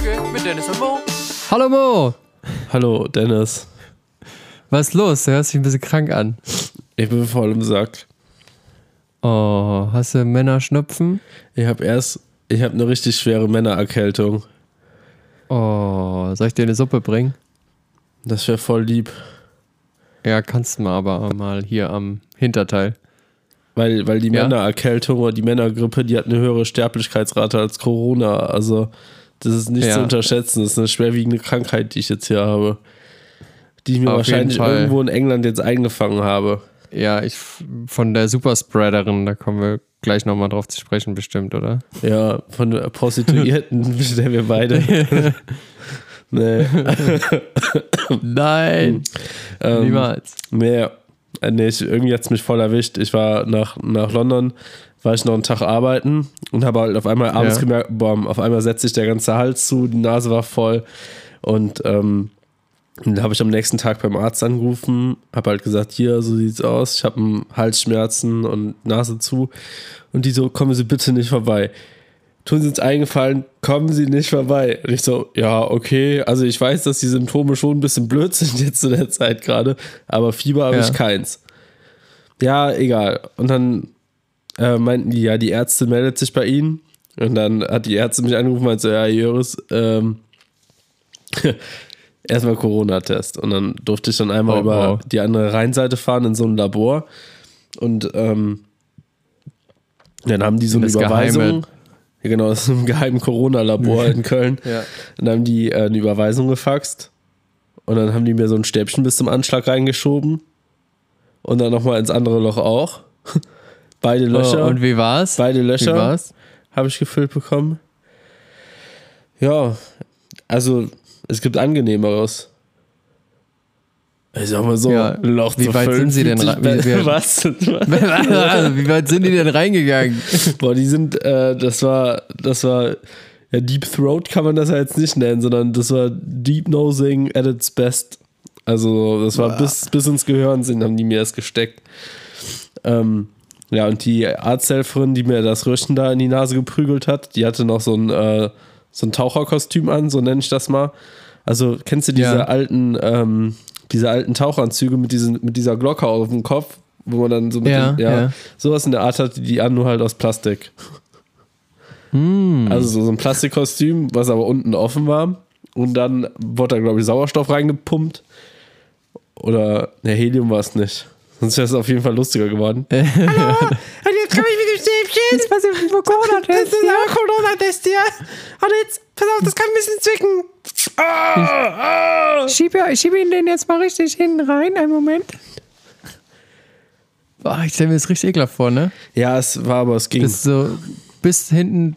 Folge mit Dennis und Mo. Hallo Mo! Hallo, Dennis. Was ist los? Du hörst dich ein bisschen krank an. Ich bin voll im Sack. Oh, hast du Männerschnupfen? Ich habe erst, ich habe eine richtig schwere Männererkältung. Oh, soll ich dir eine Suppe bringen? Das wäre voll lieb. Ja, kannst du mal, aber mal hier am Hinterteil. Weil, weil die Ja? Männererkältung oder die Männergrippe, die hat eine höhere Sterblichkeitsrate als Corona. Also, das ist nicht Ja. zu unterschätzen. Das ist eine schwerwiegende Krankheit, die ich jetzt hier habe. Die ich mir Auf wahrscheinlich irgendwo in England jetzt eingefangen habe. Ja, ich von der Superspreaderin, da kommen wir gleich nochmal drauf zu sprechen, bestimmt, oder? Ja, von der Prostituierten bestellen wir beide. nee. Nein! Ähm, Niemals. Nee, äh, nee ich, irgendwie hat es mich voll erwischt. Ich war nach, nach London, war ich noch einen Tag arbeiten und habe halt auf einmal abends Ja. gemerkt, boah, auf einmal setzt sich der ganze Hals zu, die Nase war voll und ähm, dann habe ich am nächsten Tag beim Arzt angerufen, habe halt gesagt, hier, so sieht's aus, ich habe Halsschmerzen und Nase zu und die so, kommen Sie bitte nicht vorbei. Tun Sie uns eingefallen, kommen Sie nicht vorbei. Und ich so, ja, okay. Also ich weiß, dass die Symptome schon ein bisschen blöd sind jetzt zu der Zeit gerade, aber Fieber habe Ja. ich keins. Ja, egal. Und dann äh, meinten die, ja, die Ärzte meldet sich bei Ihnen. Und dann hat die Ärzte mich angerufen und meinte so, ja, Jöris, ähm, erstmal Corona-Test. Und dann durfte ich dann einmal Oh, über wow. die andere Rheinseite fahren in so ein Labor. Und ähm, dann haben die so In eine das Überweisung. geheime- Ja, genau, das ist ein geheimen Corona-Labor in Köln. Ja. Und dann haben die äh, eine Überweisung gefaxt. Und dann haben die mir so ein Stäbchen bis zum Anschlag reingeschoben. Und dann nochmal ins andere Loch auch. Beide Löcher. Oh, und wie war's? beide Wie Löcher war's? habe ich gefüllt bekommen. Ja, also es gibt angenehmeres. Ich sag mal so, Ja, Loch wie weit füllen sind sie denn wie- wie- Was? also, wie weit sind die denn reingegangen? Boah, die sind, äh, das war, das war, ja, Deep Throat kann man das ja jetzt nicht nennen, sondern das war Deep Nosing at its best. Also, das war bis, bis ins Gehirn sind, haben die mir das gesteckt. Ähm, ja, und die Arzthelferin, die mir das Röhrchen da in die Nase geprügelt hat, die hatte noch so ein, äh, so ein Taucherkostüm an, so nenne ich das mal. Also, kennst du diese Ja. alten, ähm, diese alten Taucheranzüge mit, diesen, mit dieser Glocke auf dem Kopf, wo man dann so mit Ja, den, ja, ja. sowas in der Art hatte die an, nur halt aus Plastik. Hm. Also so, so ein Plastikkostüm, was aber unten offen war. Und dann wurde da, glaube ich, Sauerstoff reingepumpt. Oder, ne, Helium war es nicht. Sonst wäre es auf jeden Fall lustiger geworden. Äh. Und jetzt komme ich mit dem Stäbchen. Das war so Corona-Test. Das ist aber Corona-Test hier. Und jetzt, pass auf, das kann ein bisschen zwicken. Ah, ah. Schieb, ich schiebe ihn den jetzt mal richtig hinten rein. Einen Moment. Boah, ich stelle mir das richtig ekelhaft vor, ne? Ja, es war aber, es ging. Ist so bis hinten,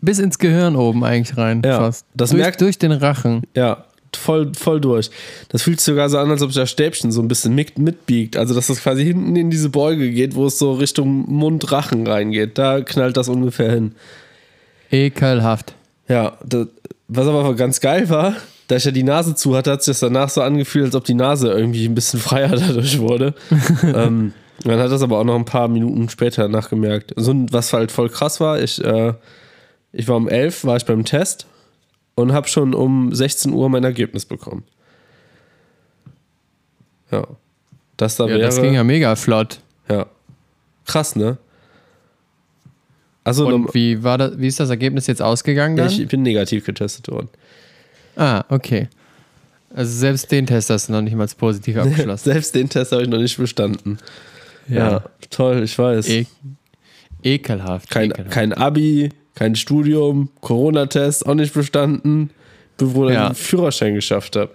bis ins Gehirn oben eigentlich rein. Ja, fast. das durch, merkt- durch den Rachen. Ja, voll, voll durch. Das fühlt sich sogar so an, als ob sich das Stäbchen so ein bisschen mit, mitbiegt. Also, dass das quasi hinten in diese Beuge geht, wo es so Richtung Mund-Rachen reingeht. Da knallt das ungefähr hin. Ekelhaft. Ja, das, was aber ganz geil war, da ich ja die Nase zu hatte, hat sich das danach so angefühlt, als ob die Nase irgendwie ein bisschen freier dadurch wurde. ähm, man hat das aber auch noch ein paar Minuten später nachgemerkt. So, was halt voll krass war, ich, äh, ich war um 11, war ich beim Test und habe schon um 16 Uhr mein Ergebnis bekommen. Ja. Das da Ja, wäre. das ging ja mega flott. ja. Krass, ne? Also, Und wie, war das, wie ist das Ergebnis jetzt ausgegangen dann? ich bin negativ getestet worden. ah, okay. Also selbst den Test hast du noch nicht mal positiv abgeschlossen. Selbst den Test habe ich noch nicht bestanden. Ja, toll, ich weiß. E ekelhaft. kein, ekelhaft. kein Abi, kein Studium, Corona-Test auch nicht bestanden, bevor ich Ja. den Führerschein geschafft habe.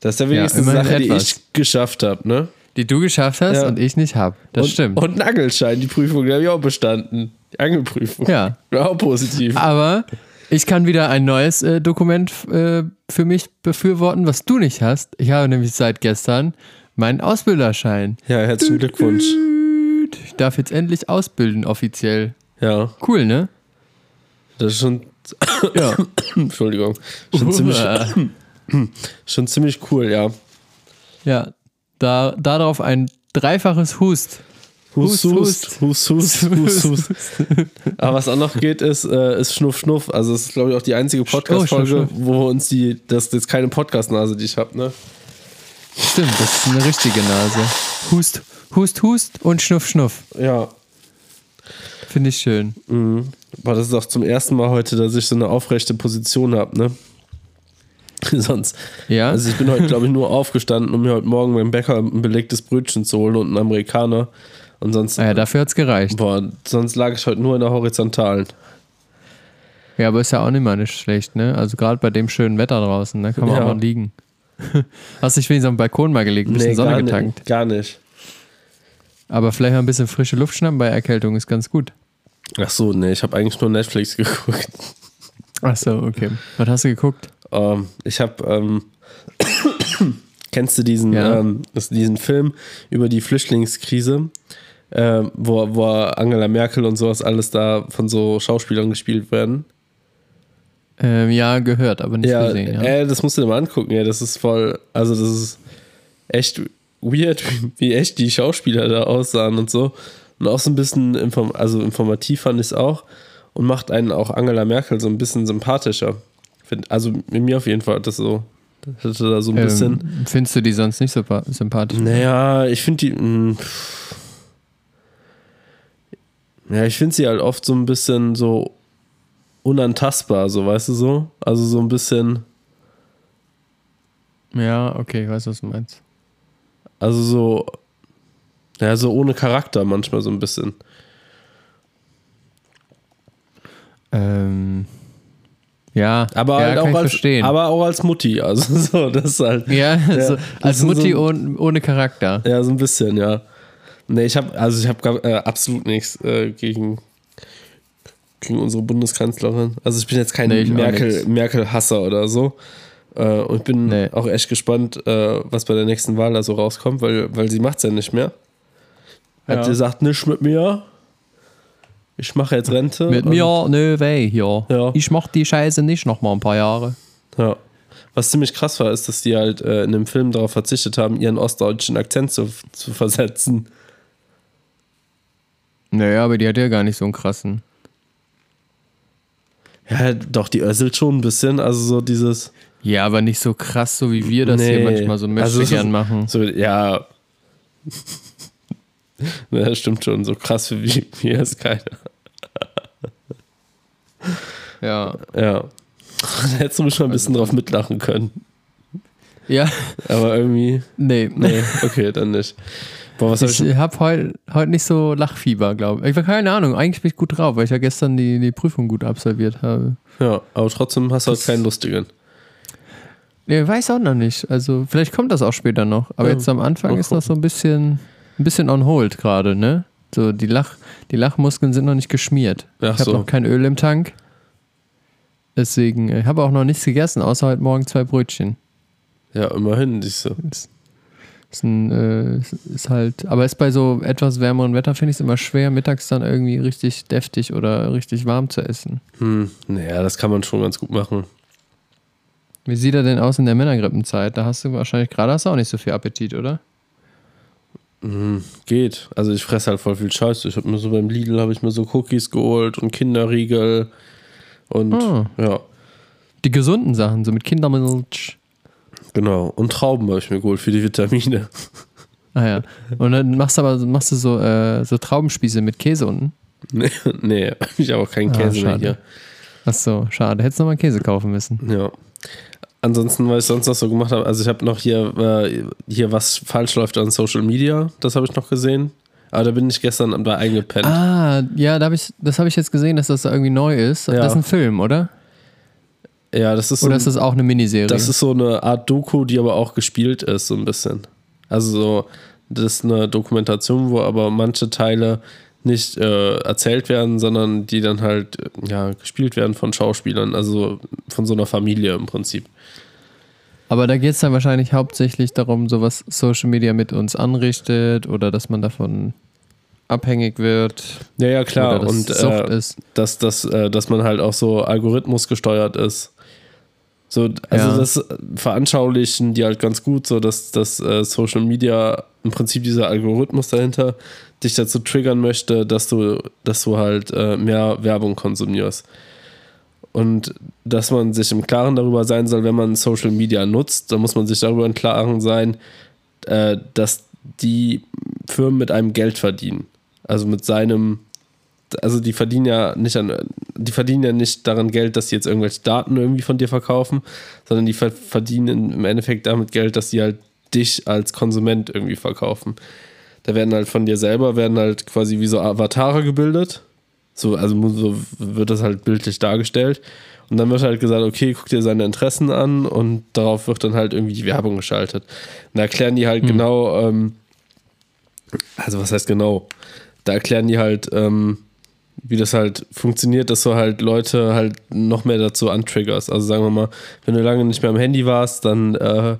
Das ist ja wenigstens eine Sache, die etwas. ich geschafft habe, ne? Die du geschafft hast Ja. und ich nicht hab. Das und, stimmt. Und einen Angelschein, die Prüfung, die habe ich auch bestanden. Die Angelprüfung. Ja. War auch positiv. Aber ich kann wieder ein neues äh, Dokument äh, für mich befürworten, was du nicht hast. Ich habe nämlich seit gestern meinen Ausbilderschein. Ja, herzlichen Glückwunsch. Ich darf jetzt endlich ausbilden, offiziell. Ja, Cool, ne? Das ist schon. Ja. Entschuldigung. Schon ziemlich, schon ziemlich cool, ja. ja. Da, darauf ein dreifaches Hust. Hust, hust, hust, hust, hust, hust. Aber was auch noch geht, ist, äh, ist Schnuff, Schnuff. Also, es ist, glaube ich, auch die einzige Podcast-Folge, wo uns die, das ist jetzt keine Podcast-Nase, die ich habe, ne? Stimmt, das ist eine richtige Nase. Hust, hust, hust und Schnuff, Schnuff. Ja. Finde ich schön. Mhm. Aber das ist auch zum ersten Mal heute, dass ich so eine aufrechte Position habe, ne? Sonst. Ja. Also ich bin heute, glaube ich, nur aufgestanden, um mir heute Morgen beim Bäcker ein belegtes Brötchen zu holen und einen Amerikaner. Und sonst. Ah ja, dafür hat es gereicht. Boah, sonst lag ich heute nur in der Horizontalen. Ja, aber ist ja auch nicht mal nicht schlecht, ne? Also gerade bei dem schönen Wetter draußen, da kann man Ja. auch mal liegen. Hast dich wenigstens am Balkon mal gelegt, ein bisschen Sonne gar getankt. nicht. Gar nicht. Aber vielleicht mal ein bisschen frische Luft schnappen bei Erkältung ist ganz gut. Ach so, nee, ich habe eigentlich nur Netflix geguckt. Ach so, okay. Was hast du geguckt? Ähm, ich habe, ähm, kennst du diesen, Ja. ähm, diesen Film über die Flüchtlingskrise, ähm, wo, wo Angela Merkel und sowas alles da von so Schauspielern gespielt werden? Ähm, ja, gehört, aber nicht ja, gesehen. Ja. Äh, das musst du dir mal angucken. Ja, das ist voll, also das ist echt weird, wie echt die Schauspieler da aussahen und so. Und auch so ein bisschen, inform also informativ fand ich es auch. Und macht einen auch Angela Merkel so ein bisschen sympathischer. Also mit mir auf jeden Fall hat das so, das hatte da so ein bisschen. ähm, findest du die sonst nicht so pa- sympathisch? Naja, ich finde die. mh, pff. Ja, ich finde sie halt oft so ein bisschen so unantastbar, so weißt du so? Also so ein bisschen. Ja, okay, ich weiß, was du meinst. Also so, ja, so ohne Charakter manchmal so ein bisschen. Ähm, ja, Aber ja, halt kann auch ich als, verstehen. aber auch als Mutti, also so, das halt, ja, so, das als ist Mutti so- ohne, ohne Charakter. ja, so ein bisschen, ja. Nee, ich habe, also ich habe äh, absolut nichts äh, gegen, gegen unsere Bundeskanzlerin. Also ich bin jetzt kein Nee, Merkel. Merkel-Hasser oder so. Äh, und ich bin Nee. auch echt gespannt, äh, was bei der nächsten Wahl da so rauskommt, weil, weil sie macht es ja nicht mehr. Hat Ja. gesagt, nicht mit mir. Ich mache jetzt Rente. Mit mir, nö, weh, ja. Ja. Ich mach die Scheiße nicht noch mal ein paar Jahre. Ja. Was ziemlich krass war, ist, dass die halt äh, in dem Film darauf verzichtet haben, ihren ostdeutschen Akzent zu, zu versetzen. Naja, aber die hat ja gar nicht so einen krassen. Ja, doch, die össelt schon ein bisschen. Also so dieses. Ja, aber nicht so krass, so wie wir das hier Nee. manchmal so möchte Also, machen. So, ja. ja, das stimmt schon. So krass wie mir ist keiner. Ja. Ja. Da hättest du schon ein bisschen drauf mitlachen können. Ja, Aber irgendwie. nee. Nee, okay, dann nicht. Boah, was hab Ich habe heute heut nicht so Lachfieber, glaube ich. Ich habe keine Ahnung. Eigentlich bin ich gut drauf, weil ich ja gestern die, die Prüfung gut absolviert habe. Ja, aber trotzdem hast du halt keinen lustigen. Nee, weiß auch noch nicht. Also, vielleicht kommt das auch später noch. Aber Ja, jetzt am Anfang mal ist noch so ein bisschen, ein bisschen on hold gerade, ne? So, die, Lach, die Lachmuskeln sind noch nicht geschmiert. Ach ich habe so. noch kein Öl im Tank. Deswegen, äh, ich habe auch noch nichts gegessen, außer heute Morgen zwei Brötchen. Ja, immerhin. Siehst du. Ist, ist, ein, äh, ist- ist halt, aber ist bei so etwas wärmeren Wetter, finde ich es immer schwer, mittags dann irgendwie richtig deftig oder richtig warm zu essen. Hm, naja, das kann man schon ganz gut machen. Wie sieht er denn aus in der Männergrippenzeit? Da hast du wahrscheinlich gerade hast du auch nicht so viel Appetit, oder? Hm, geht. Also ich fresse halt voll viel Scheiße. Ich habe mir so beim Lidl habe ich mir so Cookies geholt und Kinderriegel und Ah. ja, Die gesunden Sachen, so mit Kindermilch. genau. Und Trauben habe ich mir geholt für die Vitamine. Ah ja. Und dann machst du aber machst du so, äh, so Traubenspieße mit Käse unten. nee, nee, ich habe auch keinen Ah, Käse mehr schade. hier. Ach so, schade. Hättest du nochmal Käse kaufen müssen. Ja. Ansonsten, was ich sonst noch so gemacht habe, also ich habe noch hier, äh, hier was falsch läuft an Social Media, das habe ich noch gesehen. Aber da bin ich gestern bei eingepennt. Ah, ja, da hab ich, das habe ich jetzt gesehen, dass das da irgendwie neu ist. Ja. Das ist ein Film, oder? Ja, das ist so Oder ein- ist das auch eine Miniserie? Das ist so eine Art Doku, die aber auch gespielt ist, so ein bisschen. Also so, das ist eine Dokumentation, wo aber manche Teile nicht äh, erzählt werden, sondern die dann halt ja, gespielt werden von Schauspielern, also von so einer Familie im Prinzip. Aber da geht es dann wahrscheinlich hauptsächlich darum, so was Social Media mit uns anrichtet oder dass man davon abhängig wird Ja, ja, klar. Und äh, ist. dass, dass, äh, dass man halt auch so Algorithmus gesteuert ist. So, also Ja. das veranschaulichen die halt ganz gut, so dass das äh, Social Media im Prinzip dieser Algorithmus dahinter, dich dazu triggern möchte, dass du, dass du halt äh, mehr Werbung konsumierst. Und dass man sich im Klaren darüber sein soll, wenn man Social Media nutzt, dann muss man sich darüber im Klaren sein, äh, dass die Firmen mit einem Geld verdienen. Also mit seinem, also die verdienen ja nicht an, die verdienen ja nicht daran Geld, dass sie jetzt irgendwelche Daten irgendwie von dir verkaufen, sondern die verdienen im Endeffekt damit Geld, dass sie halt dich als Konsument irgendwie verkaufen. Da werden halt von dir selber, werden halt quasi wie so Avatare gebildet. So, also so wird das halt bildlich dargestellt. Und dann wird halt gesagt, okay, guck dir seine Interessen an und darauf wird dann halt irgendwie die Werbung geschaltet. Und da erklären die halt hm. genau, ähm, also was heißt genau? Da erklären die halt, ähm, wie das halt funktioniert, dass du halt Leute halt noch mehr dazu antriggerst. Also sagen wir mal, wenn du lange nicht mehr am Handy warst, dann äh,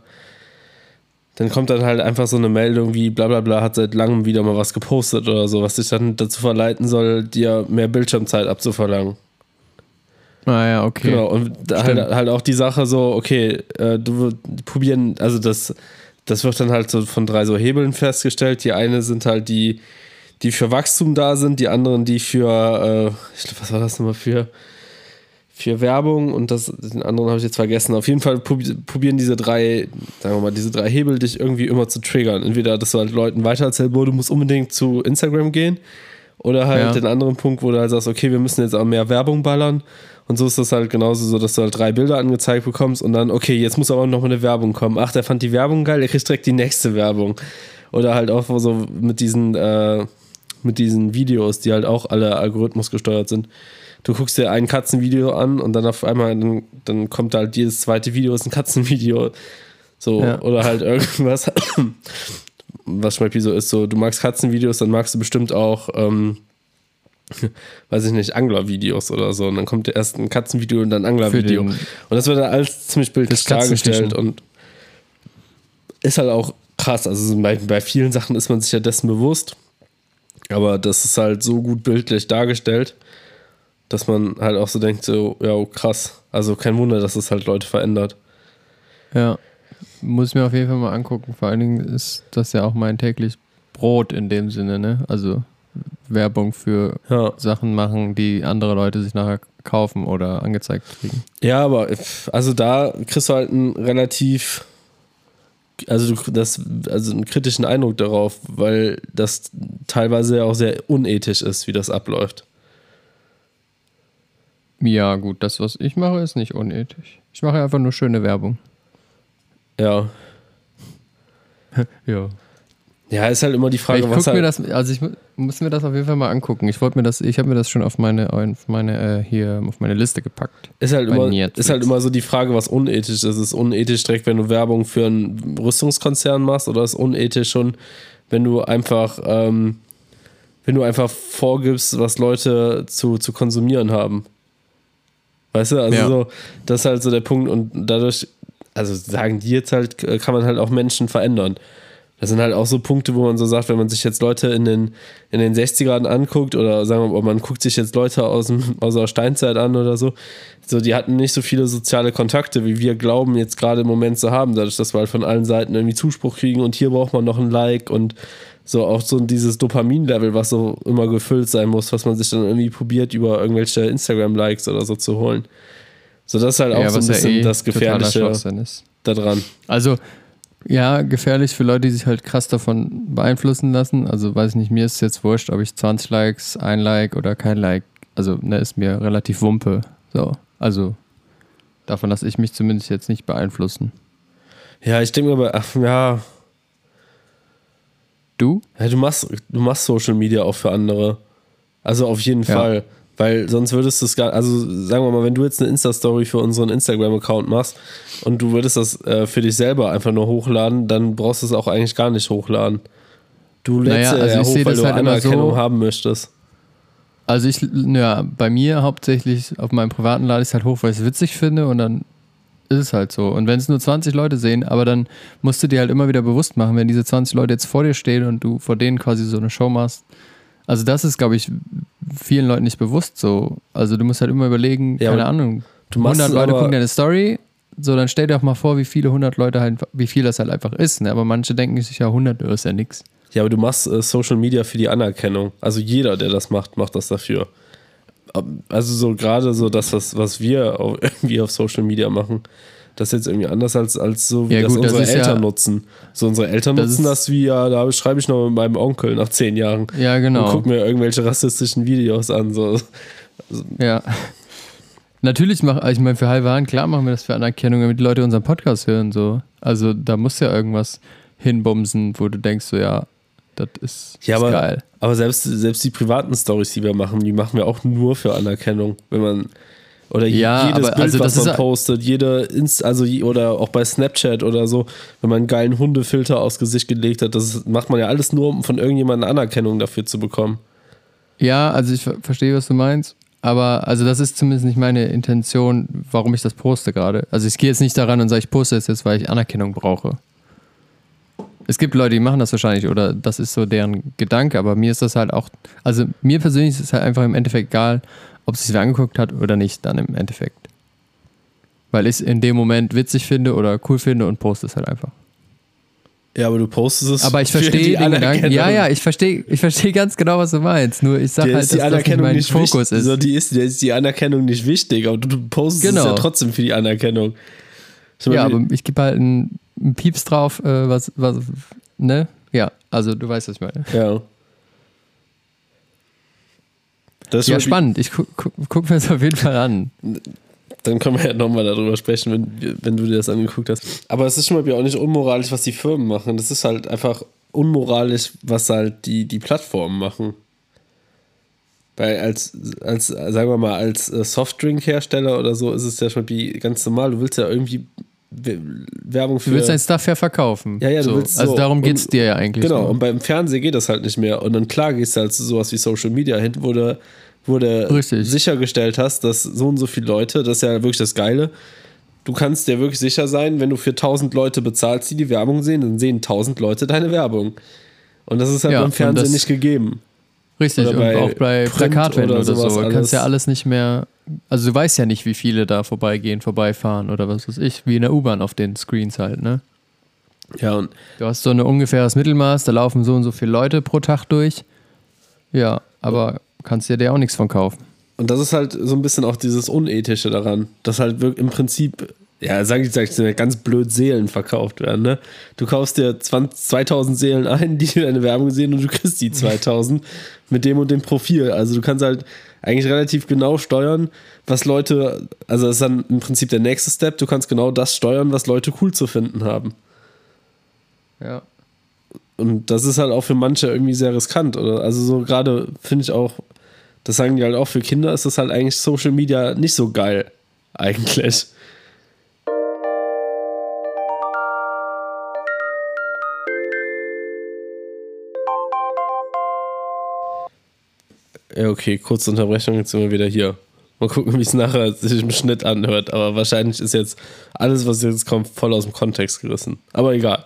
dann kommt dann halt einfach so eine Meldung wie bla bla bla hat seit langem wieder mal was gepostet oder so, was dich dann dazu verleiten soll, dir mehr Bildschirmzeit abzuverlangen. Ah ja, okay. Genau, und halt, halt auch die Sache so, okay, äh, du probieren, also das, das wird dann halt so von drei so Hebeln festgestellt. Die eine sind halt die, die für Wachstum da sind, die anderen, die für, äh, ich glaube, was war das nochmal für, für Werbung und das, den anderen habe ich jetzt vergessen. Auf jeden Fall probieren diese drei, sagen wir mal, diese drei Hebel dich irgendwie immer zu triggern. Entweder, dass du halt Leuten weitererzählst, du musst unbedingt zu Instagram gehen oder halt ja. den anderen Punkt, wo du halt sagst, okay, wir müssen jetzt auch mehr Werbung ballern. Und so ist das halt genauso so, dass du halt drei Bilder angezeigt bekommst und dann, okay, jetzt muss aber noch mal eine Werbung kommen. Ach, der fand die Werbung geil, der kriegt direkt die nächste Werbung. Oder halt auch so mit diesen, äh, mit diesen Videos, die halt auch alle Algorithmus gesteuert sind du guckst dir ein Katzenvideo an und dann auf einmal, dann, dann kommt halt jedes zweite Video ist ein Katzenvideo. So, ja. oder halt irgendwas, was zum Beispiel so ist, so, du magst Katzenvideos, dann magst du bestimmt auch, ähm, weiß ich nicht, Anglervideos oder so. Und dann kommt erst ein Katzenvideo und dann ein Anglervideo. Und das wird dann alles ziemlich bildlich dargestellt und ist halt auch krass. Also bei, bei vielen Sachen ist man sich ja dessen bewusst. Aber das ist halt so gut bildlich dargestellt, dass man halt auch so denkt, so, ja, oh, krass. Also kein Wunder, dass es halt Leute verändert. Ja, muss ich mir auf jeden Fall mal angucken. Vor allen Dingen ist das ja auch mein täglich Brot in dem Sinne, ne? Also Werbung für ja. Sachen machen, die andere Leute sich nachher kaufen oder angezeigt kriegen. Ja, aber also da kriegst du halt einen relativ, also du, das, also einen kritischen Eindruck darauf, weil das teilweise ja auch sehr unethisch ist, wie das abläuft. Ja, gut, das, was ich mache, ist nicht unethisch. Ich mache einfach nur schöne Werbung. Ja. ja. Ja, ist halt immer die Frage, ich was halt mir das, also ich muss mir das auf jeden Fall mal angucken. Ich wollte mir das, ich habe mir das schon auf meine, auf meine äh, hier auf meine Liste gepackt. Ist halt immer, ist halt immer so die Frage, was unethisch ist. Ist unethisch direkt, wenn du Werbung für einen Rüstungskonzern machst, oder ist unethisch schon, wenn du einfach, ähm, wenn du einfach vorgibst, was Leute zu, zu konsumieren haben? Weißt du, also ja. so, das ist halt so der Punkt und dadurch, also sagen die jetzt halt, kann man halt auch Menschen verändern. Das sind halt auch so Punkte, wo man so sagt, wenn man sich jetzt Leute in den, in den 60ern anguckt oder sagen wir mal, man guckt sich jetzt Leute aus, dem, aus der Steinzeit an oder so, so, die hatten nicht so viele soziale Kontakte, wie wir glauben, jetzt gerade im Moment zu haben, dadurch, dass wir halt von allen Seiten irgendwie Zuspruch kriegen und hier braucht man noch ein Like und so auch so dieses Dopamin-Level, was so immer gefüllt sein muss, was man sich dann irgendwie probiert, über irgendwelche Instagram-Likes oder so zu holen. So, das ist halt auch ja, so ein bisschen ja eh das Gefährliche daran. Also, ja, gefährlich für Leute, die sich halt krass davon beeinflussen lassen. Also, weiß ich nicht, mir ist es jetzt wurscht, ob ich 20 Likes, ein Like oder kein Like, also, ne, ist mir relativ Wumpe. So, also, davon lasse ich mich zumindest jetzt nicht beeinflussen. Ja, ich denke aber, ach, ja, Du? Ja, du machst, du machst Social Media auch für andere. Also auf jeden ja. Fall. Weil sonst würdest du es gar, also sagen wir mal, wenn du jetzt eine Insta-Story für unseren Instagram-Account machst und du würdest das äh, für dich selber einfach nur hochladen, dann brauchst du es auch eigentlich gar nicht hochladen. Du lädst naja, also ja hoch, weil du halt Anerkennung so, haben möchtest. Also ich, ja, bei mir hauptsächlich auf meinem privaten lade ich es halt hoch, weil ich es witzig finde und dann ist es halt so. Und wenn es nur 20 Leute sehen, aber dann musst du dir halt immer wieder bewusst machen, wenn diese 20 Leute jetzt vor dir stehen und du vor denen quasi so eine Show machst. Also das ist, glaube ich, vielen Leuten nicht bewusst so. Also du musst halt immer überlegen, ja, keine Ahnung, 100 Leute gucken deine Story, so dann stell dir auch mal vor, wie viele 100 Leute halt, wie viel das halt einfach ist. Ne? Aber manche denken sich ja 100 ist ja nichts. Ja, aber du machst äh, Social Media für die Anerkennung. Also jeder, der das macht, macht das dafür. Also so gerade so das, was, was wir auf, irgendwie auf Social Media machen, das ist jetzt irgendwie anders als, als so, wie Ja, das gut, das unsere ist Eltern ja- nutzen. So unsere Eltern Das nutzen das wie, ja, da schreibe ich noch mit meinem Onkel nach zehn Jahren. Ja, Und genau. guck mir irgendwelche rassistischen Videos an. So. Ja. Natürlich machen, ich meine, für halbe Hand, klar machen wir das für Anerkennung, damit die Leute unseren Podcast hören, so. Also da muss ja irgendwas hinbumsen, wo du denkst, so, ja, das ist, Ja, ist aber, geil. aber selbst, selbst die privaten Stories, die wir machen, die machen wir auch nur für Anerkennung. Wenn man oder Ja, jedes Bild, also was man postet, jede Inst also oder auch bei Snapchat oder so, wenn man einen geilen Hundefilter aufs Gesicht gelegt hat, das macht man ja alles nur, um von irgendjemandem Anerkennung dafür zu bekommen. Ja, also ich ver- verstehe, was du meinst. Aber also das ist zumindest nicht meine Intention, warum ich das poste gerade. Also ich gehe jetzt nicht daran und sage, ich poste es jetzt, weil ich Anerkennung brauche. Es gibt Leute, die machen das wahrscheinlich oder das ist so deren Gedanke, aber mir ist das halt auch, also mir persönlich ist es halt einfach im Endeffekt egal, ob es sich wer angeguckt hat oder nicht, dann im Endeffekt. Weil ich es in dem Moment witzig finde oder cool finde und poste es halt einfach. Ja, aber du postest es. Aber ich verstehe die den Gedanken. Anerkennung. Ja, ja, ich verstehe ich verstehe ganz genau, was du meinst. Nur ich sage halt, ist die dass das nicht Anerkennung mein nicht Fokus wichtig. ist. So, die ist, der ist die Anerkennung nicht wichtig, aber du, postest es Genau. ja trotzdem für die Anerkennung. Zum Ja, Beispiel- aber ich gebe halt einen, einen Pieps drauf, äh, was, was, ne? Ja, also du weißt, was ich meine. ja. Das ist Ja, spannend. Ich guck, guck, guck mir das auf jeden Fall an. Dann können wir ja nochmal darüber sprechen, wenn, wenn du dir das angeguckt hast. Aber es ist schon mal auch nicht unmoralisch, was die Firmen machen. Das ist halt einfach unmoralisch, was halt die, die Plattformen machen. Weil als, als, sagen wir mal, als äh, Softdrink-Hersteller oder so ist es ja schon wie ganz normal. Du willst ja irgendwie Werbung für. Du willst dein Stuff ja verkaufen. Ja, ja, du so. willst Also so. darum geht es dir ja eigentlich. Genau, nur. und beim Fernsehen geht das halt nicht mehr. Und dann klar gehst du halt zu sowas wie Social Media hin, wo du, wo du Richtig. sichergestellt hast, dass so und so viele Leute, das ist ja wirklich das Geile, du kannst dir wirklich sicher sein, wenn du für 1000 Leute bezahlst, die die Werbung sehen, dann sehen 1000 Leute deine Werbung. Und das ist halt Ja, beim Fernsehen nicht gegeben. Richtig, und auch bei Print Plakatwänden oder oder, so. Du kannst ja alles nicht mehr. Also du weißt ja nicht, wie viele da vorbeigehen, vorbeifahren oder was weiß ich, wie in der U-Bahn auf den Screens halt, ne? Ja, und Du hast so ein ungefähres Mittelmaß, da laufen so und so viele Leute pro Tag durch. Ja, aber kannst dir da auch nichts von kaufen. Und das ist halt so ein bisschen auch dieses Unethische daran, dass halt wirklich im Prinzip, ja, sag ich, sag ich, ganz blöd Seelen verkauft werden, ne? Du kaufst dir 20, 2000 Seelen ein, die deine Werbung sehen und du kriegst die 2000 mit dem und dem Profil. Also du kannst halt eigentlich relativ genau steuern, was Leute, also das ist dann im Prinzip der nächste Step, du kannst genau das steuern, was Leute cool zu finden haben. Ja. Und das ist halt auch für manche irgendwie sehr riskant. Oder? Also so gerade finde ich auch, das sagen die halt auch für Kinder, ist das halt eigentlich Social Media nicht so geil. Eigentlich. Ja, okay, kurze Unterbrechung, jetzt sind wir wieder hier. Mal gucken, wie es nachher sich im Schnitt anhört. Aber wahrscheinlich ist jetzt alles, was jetzt kommt, voll aus dem Kontext gerissen. Aber egal.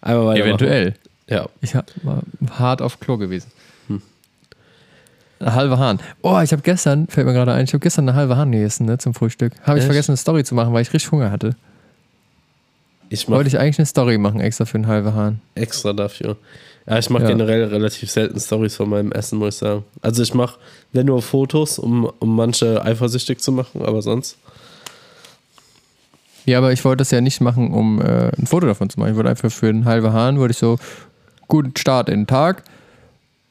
Einmal weiter. Eventuell. Ja. Ich war hart auf Klo gewesen. Eine halbe Hahn. Oh, ich habe gestern, fällt mir gerade ein, ich habe gestern eine halbe Hahn gegessen ne, zum Frühstück. Habe ich vergessen, eine Story zu machen, weil ich richtig Hunger hatte. Ich mache Wollte ich eigentlich eine Story machen, extra für einen halben Hahn. extra dafür. Ja, ich mache Ja. generell relativ selten Stories von meinem Essen, muss ich sagen. Also ich mache, wenn nur Fotos, um, um manche eifersüchtig zu machen, aber sonst. Ja, aber ich wollte das ja nicht machen, um äh, ein Foto davon zu machen. Ich wollte einfach für einen halben Hahn, wollte ich so, guten Start in den Tag.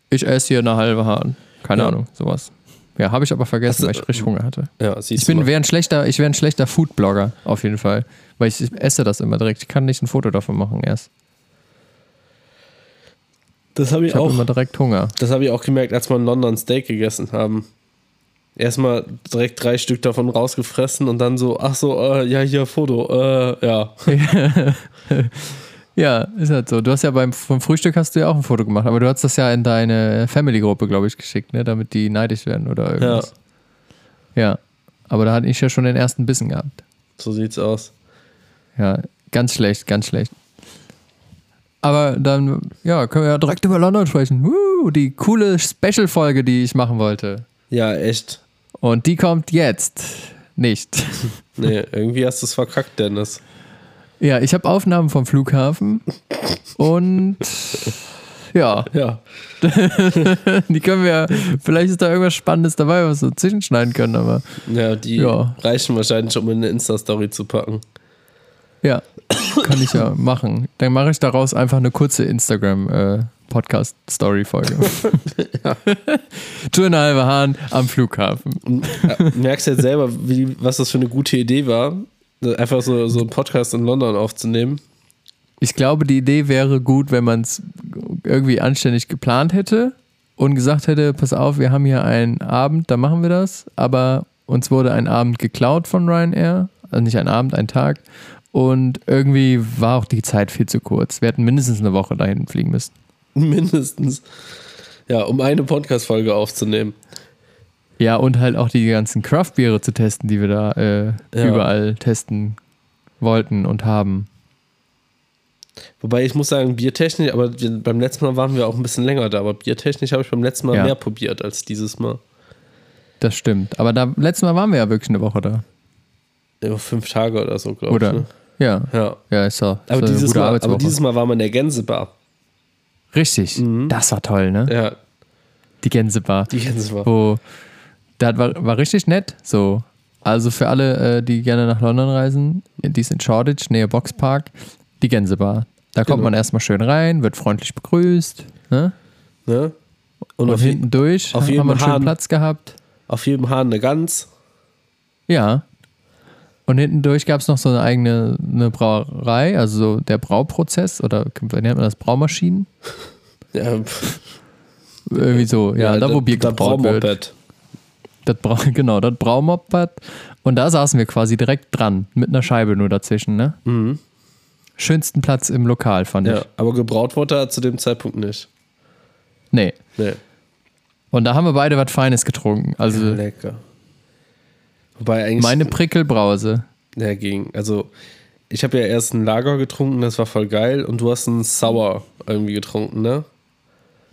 Ich esse hier eine halbe Hahn. Keine Ja. Ahnung, sowas. Ja, habe ich aber vergessen, Hast weil ich richtig Hunger hatte. Ja, Ich bin, wäre ein schlechter, ich wäre ein schlechter Foodblogger, auf jeden Fall. Weil ich esse das immer direkt. Ich kann nicht ein Foto davon machen erst. Das habe ich, Ich habe auch. immer direkt Hunger. Das habe ich auch gemerkt, als wir in London Steak gegessen haben. Erstmal direkt drei Stück davon rausgefressen und dann so, ach so, äh, ja, hier Foto, äh, ja. Ja, ist halt so. Du hast ja beim vom Frühstück hast du ja auch ein Foto gemacht, aber du hast das ja in deine Family-Gruppe, glaube ich, geschickt, ne? damit die neidisch werden oder irgendwas. Ja. Aber da hatte ich ja schon den ersten Bissen gehabt. So sieht's aus. Ja, ganz schlecht, ganz schlecht. Aber dann, ja, können wir ja direkt über London sprechen. Woo, die coole Special-Folge, die ich machen wollte. Ja, echt. Und die kommt jetzt. Nicht. Nee, irgendwie hast du es verkackt, Dennis. Ja, ich habe Aufnahmen vom Flughafen und Ja, Ja. die können wir, vielleicht ist da irgendwas Spannendes dabei, was wir zwischenschneiden können, aber Ja, die Ja. reichen wahrscheinlich, um in eine Insta-Story zu packen. Ja, kann ich ja machen. Dann mache ich daraus einfach eine kurze Instagram-Podcast-Story-Folge. Two and a halbe Hahn am Flughafen. Ja, merkst jetzt selber, wie, was das für eine gute Idee war, einfach so, so einen Podcast in London aufzunehmen. Ich glaube, die Idee wäre gut, wenn man es irgendwie anständig geplant hätte und gesagt hätte, pass auf, wir haben hier einen Abend, da machen wir das, aber uns wurde ein Abend geklaut von Ryanair, also nicht ein Abend, ein Tag und irgendwie war auch die Zeit viel zu kurz. Wir hätten mindestens eine Woche dahin fliegen müssen. Mindestens. Ja, um eine Podcast-Folge aufzunehmen. Ja, und halt auch die ganzen Craft-Biere zu testen, die wir da äh, Ja. überall testen wollten und haben. Wobei ich muss sagen, biertechnisch, aber beim letzten Mal waren wir auch ein bisschen länger da, aber biertechnisch habe ich beim letzten Mal Ja. mehr probiert als dieses Mal. Das stimmt. Aber da letztes Mal waren wir ja wirklich eine Woche da. Ja, fünf Tage oder so, glaube ich. Oder? Ne? Ja. Ja. Ja, ist so. Aber dieses, Mal, aber dieses Mal waren wir in der Gänsebar. Richtig. Das war toll, ne? Ja, Die Gänsebar. die Gänsebar. Wo, das war, war richtig nett. So. Also für alle, äh, die gerne nach London reisen, die ist in Shoreditch, nähe Boxpark, die Gänsebar. Da kommt Genau. man erstmal schön rein, wird freundlich begrüßt. Ne? Ne? Und Und, hinten durch auf haben jedem wir einen schönen Hahn. Platz gehabt. auf jedem Hahn eine Gans. Ja. Und hinten durch gab es noch so eine eigene eine Brauerei, also so der Brauprozess oder wie nennt man das? Braumaschinen? Ja, Irgendwie so, ja, da wo Bier da gebraut wird. Das Brau genau, das Braumoped. Und da saßen wir quasi direkt dran, mit einer Scheibe nur dazwischen, ne? Mhm. Schönsten Platz im Lokal, fand Ja, ich. aber gebraut wurde er zu dem Zeitpunkt nicht. Nee. Nee. Und da haben wir beide was Feines getrunken. Also Lecker. Wobei eigentlich. meine Prickelbrause. Ja, ging. Also, ich habe ja erst ein Lager getrunken, das war voll geil. Und du hast einen Sauer irgendwie getrunken, ne?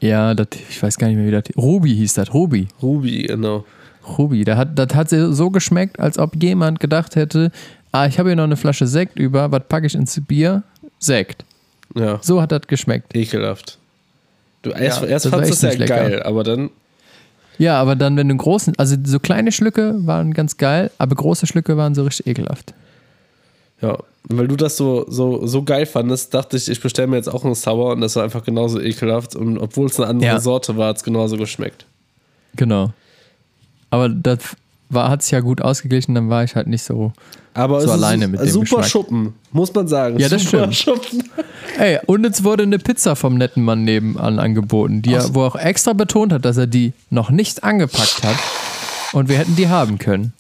Ja, das, ich weiß gar nicht mehr, wie das. Ruby hieß das, Ruby. Ruby, genau. Ruby. Da hat, das hat so geschmeckt, als ob jemand gedacht hätte, ah, ich habe hier noch eine Flasche Sekt über, was packe ich ins Bier? Sekt. Ja, So hat das geschmeckt. ekelhaft. Du erst, Ja, erst das fandst du es ja lecker. geil, aber dann. Ja, aber dann, wenn du einen großen, also so kleine Schlücke waren ganz geil, aber große Schlücke waren so richtig ekelhaft. Ja, weil du das so, so, so geil fandest, dachte ich, ich bestelle mir jetzt auch einen Sauer und das war einfach genauso ekelhaft. Und obwohl es eine andere Ja. Sorte war, hat es genauso geschmeckt. Genau. Aber das hat sich ja gut ausgeglichen, dann war ich halt nicht so. Aber So es alleine mit dem super Geschmack. Schuppen, muss man sagen. Ja, das super stimmt. Schuppen. Ey, und es wurde eine Pizza vom netten Mann nebenan angeboten, die er, wo er auch extra betont hat, dass er die noch nicht angepackt hat. Und wir hätten die haben können.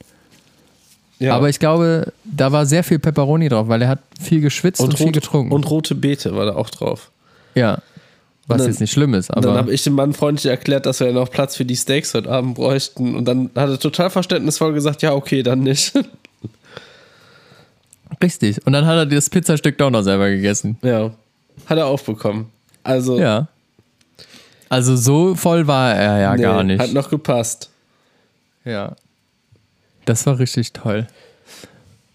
Ja. Aber ich glaube, da war sehr viel Pepperoni drauf, weil er hat viel geschwitzt und, und, viel rot, getrunken. und rote Beete war da auch drauf. ja. Was dann- jetzt nicht schlimm ist, Und dann aber. habe ich dem Mann freundlich erklärt, dass wir ja noch Platz für die Steaks heute Abend bräuchten. Und dann hat er total verständnisvoll gesagt, ja, okay, dann nicht. Richtig. Und dann hat er das Pizzastück doch noch selber gegessen. ja, hat er aufbekommen. Also, Ja. Also so voll war er ja nee, gar nicht. hat noch gepasst. Ja. Das war richtig toll.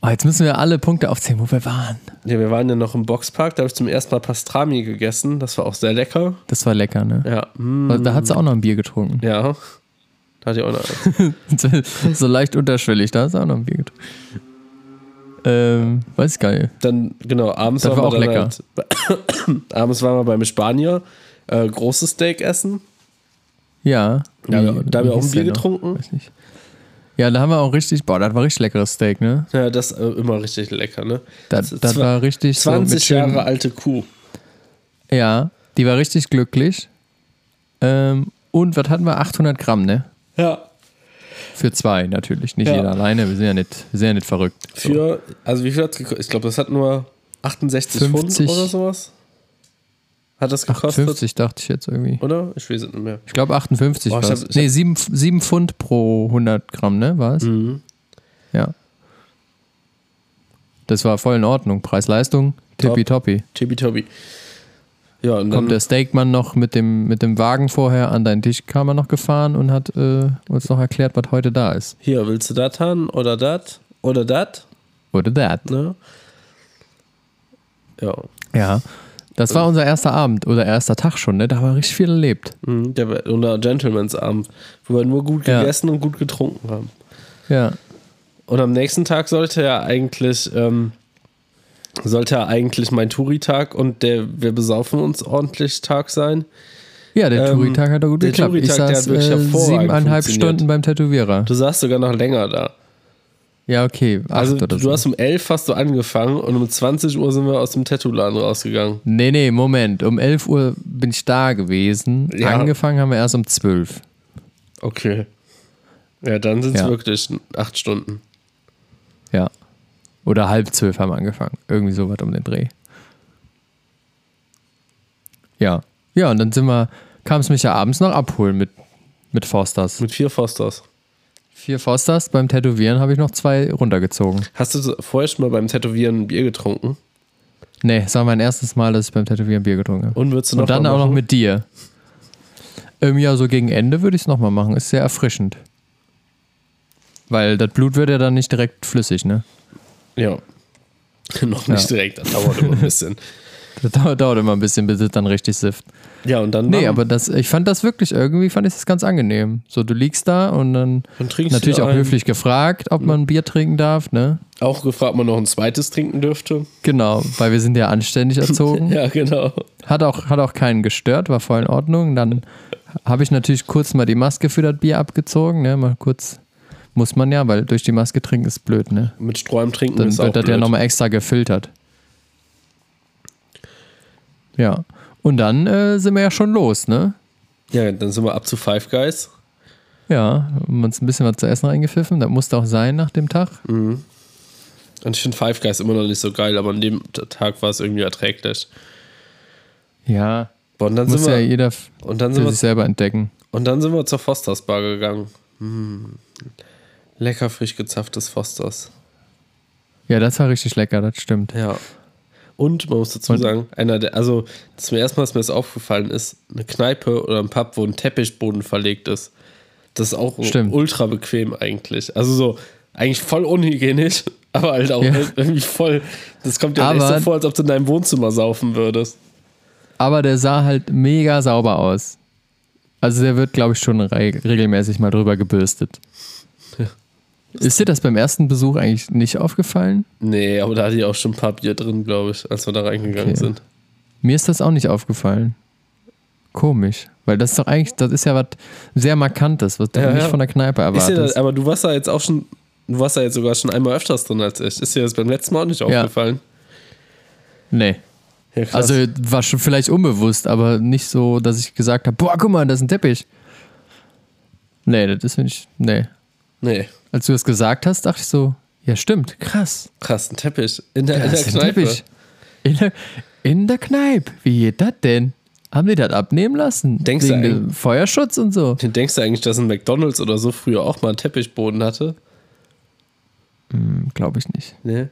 Oh, jetzt müssen wir alle Punkte aufzählen, wo wir waren. Ja, wir waren ja noch im Boxpark, da habe ich zum ersten Mal Pastrami gegessen. Das war auch sehr lecker. Das war lecker, ne? Ja, mm, Da hat sie auch noch ein Bier getrunken. ja. Da hatte ich auch noch so leicht unterschwellig, da hat sie auch noch ein Bier getrunken. Ähm, weiß ich nicht. Dann, genau, abends Das war wir auch lecker. Halt, abends waren wir beim Spanier äh, großes Steak essen. Ja. Da haben wir- Wie- da haben wir auch ein Bier getrunken. Weiß nicht. Ja, da haben wir auch richtig, boah, das war richtig leckeres Steak, ne? Ja, das ist äh, immer richtig lecker, ne? Das, Das- das war richtig so mit 20 schönen- Jahre alte Kuh. Ja, die war richtig glücklich. Ähm, und was hatten wir? 800 Gramm, ne? Ja. Für zwei natürlich, nicht Ja. jeder alleine. Wir sind ja nicht, ja nicht verrückt. So. Für, also wie viel hat es gekostet? Ich glaube, das hat nur 68 50. Pfund oder sowas. Hat das gekostet? 58 dachte ich jetzt irgendwie. Oder? Ich weiß es nicht mehr. Ich glaube 58 Boah, ich war es. Nee, 7, 7 Pfund pro 100 Gramm, ne? War es? Mhm. Ja. Das war voll in Ordnung. Preis-Leistung, tippitoppi. Tippitoppi. Ja, und Kommt der Steakmann noch mit dem, mit dem Wagen vorher an deinen Tisch, kam er noch gefahren und hat äh, uns noch erklärt, was heute da ist. hier, willst du das haben oder das oder das? Oder that. Ne? Ja. Ja. Das war unser erster Abend oder erster Tag schon, ne? Da haben wir richtig viel erlebt. Mhm, der unser Gentleman's Abend, wo wir nur gut Ja. gegessen und gut getrunken haben. Ja. Und am nächsten Tag sollte ja eigentlich, ähm, sollte ja eigentlich mein Touri-Tag und der Wir besaufen uns ordentlich Tag sein. Ja, der Ähm, Touri-Tag hat doch gut der geklappt. Ich Touri-Tag, der saß hat wirklich äh, siebeneinhalb. Stunden beim Tätowierer. Du saßt sogar noch länger da. Ja, okay. Also du so. hast um 11 hast du angefangen und um 20 Uhr sind wir aus dem Tattoo-Laden rausgegangen. Nee, nee, Moment. Um 11 Uhr bin ich da gewesen. Ja. Angefangen haben wir erst um 12. Okay. Ja, dann sind es Ja. wirklich acht Stunden. Ja. Oder halb zwölf haben wir angefangen. Irgendwie sowas um den Dreh. Ja. Ja, und dann sind wir, kam es mich ja abends noch abholen mit, mit Forsters. Mit vier Fosters. Vier Forsters, beim Tätowieren habe ich noch zwei runtergezogen. Hast du vorher schon mal beim Tätowieren ein Bier getrunken? Nee, es war mein erstes Mal, dass ich beim Tätowieren Bier getrunken habe. Und würdest du noch Und dann auch noch mit dir. Ähm, ja, so gegen Ende würde ich es nochmal machen. Ist sehr erfrischend. Weil das Blut wird ja dann nicht direkt flüssig, ne? Ja. noch nicht Ja. direkt, das dauert immer ein bisschen. Das dauert, dauert immer ein bisschen, bis es dann richtig sifft. Ja, und dann. Nee, aber das, ich fand das wirklich, irgendwie fand ich das ganz angenehm. So, du liegst da und dann Dann trinkst natürlich auch ein. höflich gefragt, ob man Bier trinken darf, ne? Auch gefragt, ob man noch ein zweites trinken dürfte. Genau, weil wir sind ja anständig erzogen. Ja, genau. Hat auch, hat auch keinen gestört, war voll in Ordnung. Dann habe ich natürlich kurz mal die Maske für das Bier abgezogen, ne? Mal kurz, muss man ja, weil durch die Maske trinken ist blöd, ne? Mit Strohhalm trinken Dann ist auch wird das ja blöd. nochmal extra gefiltert. Ja. Und dann äh, sind wir ja schon los, ne? Ja, dann sind wir ab zu Five Guys. Ja, haben uns ein bisschen was zu essen reingepfiffen. Das musste auch sein nach dem Tag. Und ich finde Five Guys immer noch nicht so geil, aber an dem Tag war es irgendwie erträglich. Ja, und dann muss sind ja wir, jeder f- und dann sind wir sich selber entdecken. Und dann sind wir zur Fosters Bar gegangen. Hm. Lecker frisch gezapftes Fosters. Ja, das war richtig lecker, das stimmt. Ja. Und man muss dazu sagen, einer der, also zum ersten Mal, dass mir das aufgefallen ist, eine Kneipe oder ein Pub, wo ein Teppichboden verlegt ist. Das ist auch Stimmt. ultra bequem eigentlich. Also so, eigentlich voll unhygienisch, aber halt auch Ja. irgendwie voll. Das kommt ja echt Aber- so vor, als ob du in deinem Wohnzimmer saufen würdest. Aber der sah halt mega sauber aus. Also der wird, glaube ich, schon re regelmäßig mal drüber gebürstet. Ist dir das beim ersten Besuch eigentlich nicht aufgefallen? Nee, aber da hatte ich auch schon ein paar Bier drin, glaube ich, als wir da reingegangen Okay. sind. Mir ist das auch nicht aufgefallen. Komisch. Weil das ist doch eigentlich, das ist ja was sehr Markantes, was du Ja, nicht ja. von der Kneipe dir das, erwartest. aber du warst da jetzt auch schon, du warst da jetzt sogar schon einmal öfters drin als ich. Ist dir das beim letzten Mal auch nicht Ja. aufgefallen? Nee. Ja. Also war schon vielleicht unbewusst, aber nicht so, dass ich gesagt habe, boah, guck mal, das ist ein Teppich. Nee, das ist nicht, nee. nee, Als du das gesagt hast, dachte ich so, ja stimmt, krass. krass, ein Teppich. In der, in der Kneipe. Teppich. In der, in der Kneipe. Wie geht das denn? Haben die das abnehmen lassen? Denkst du Wegen eigentlich- dem Feuerschutz und so? Denkst du eigentlich, dass ein McDonalds oder so früher auch mal einen Teppichboden hatte? Hm, Glaube ich nicht. Nee.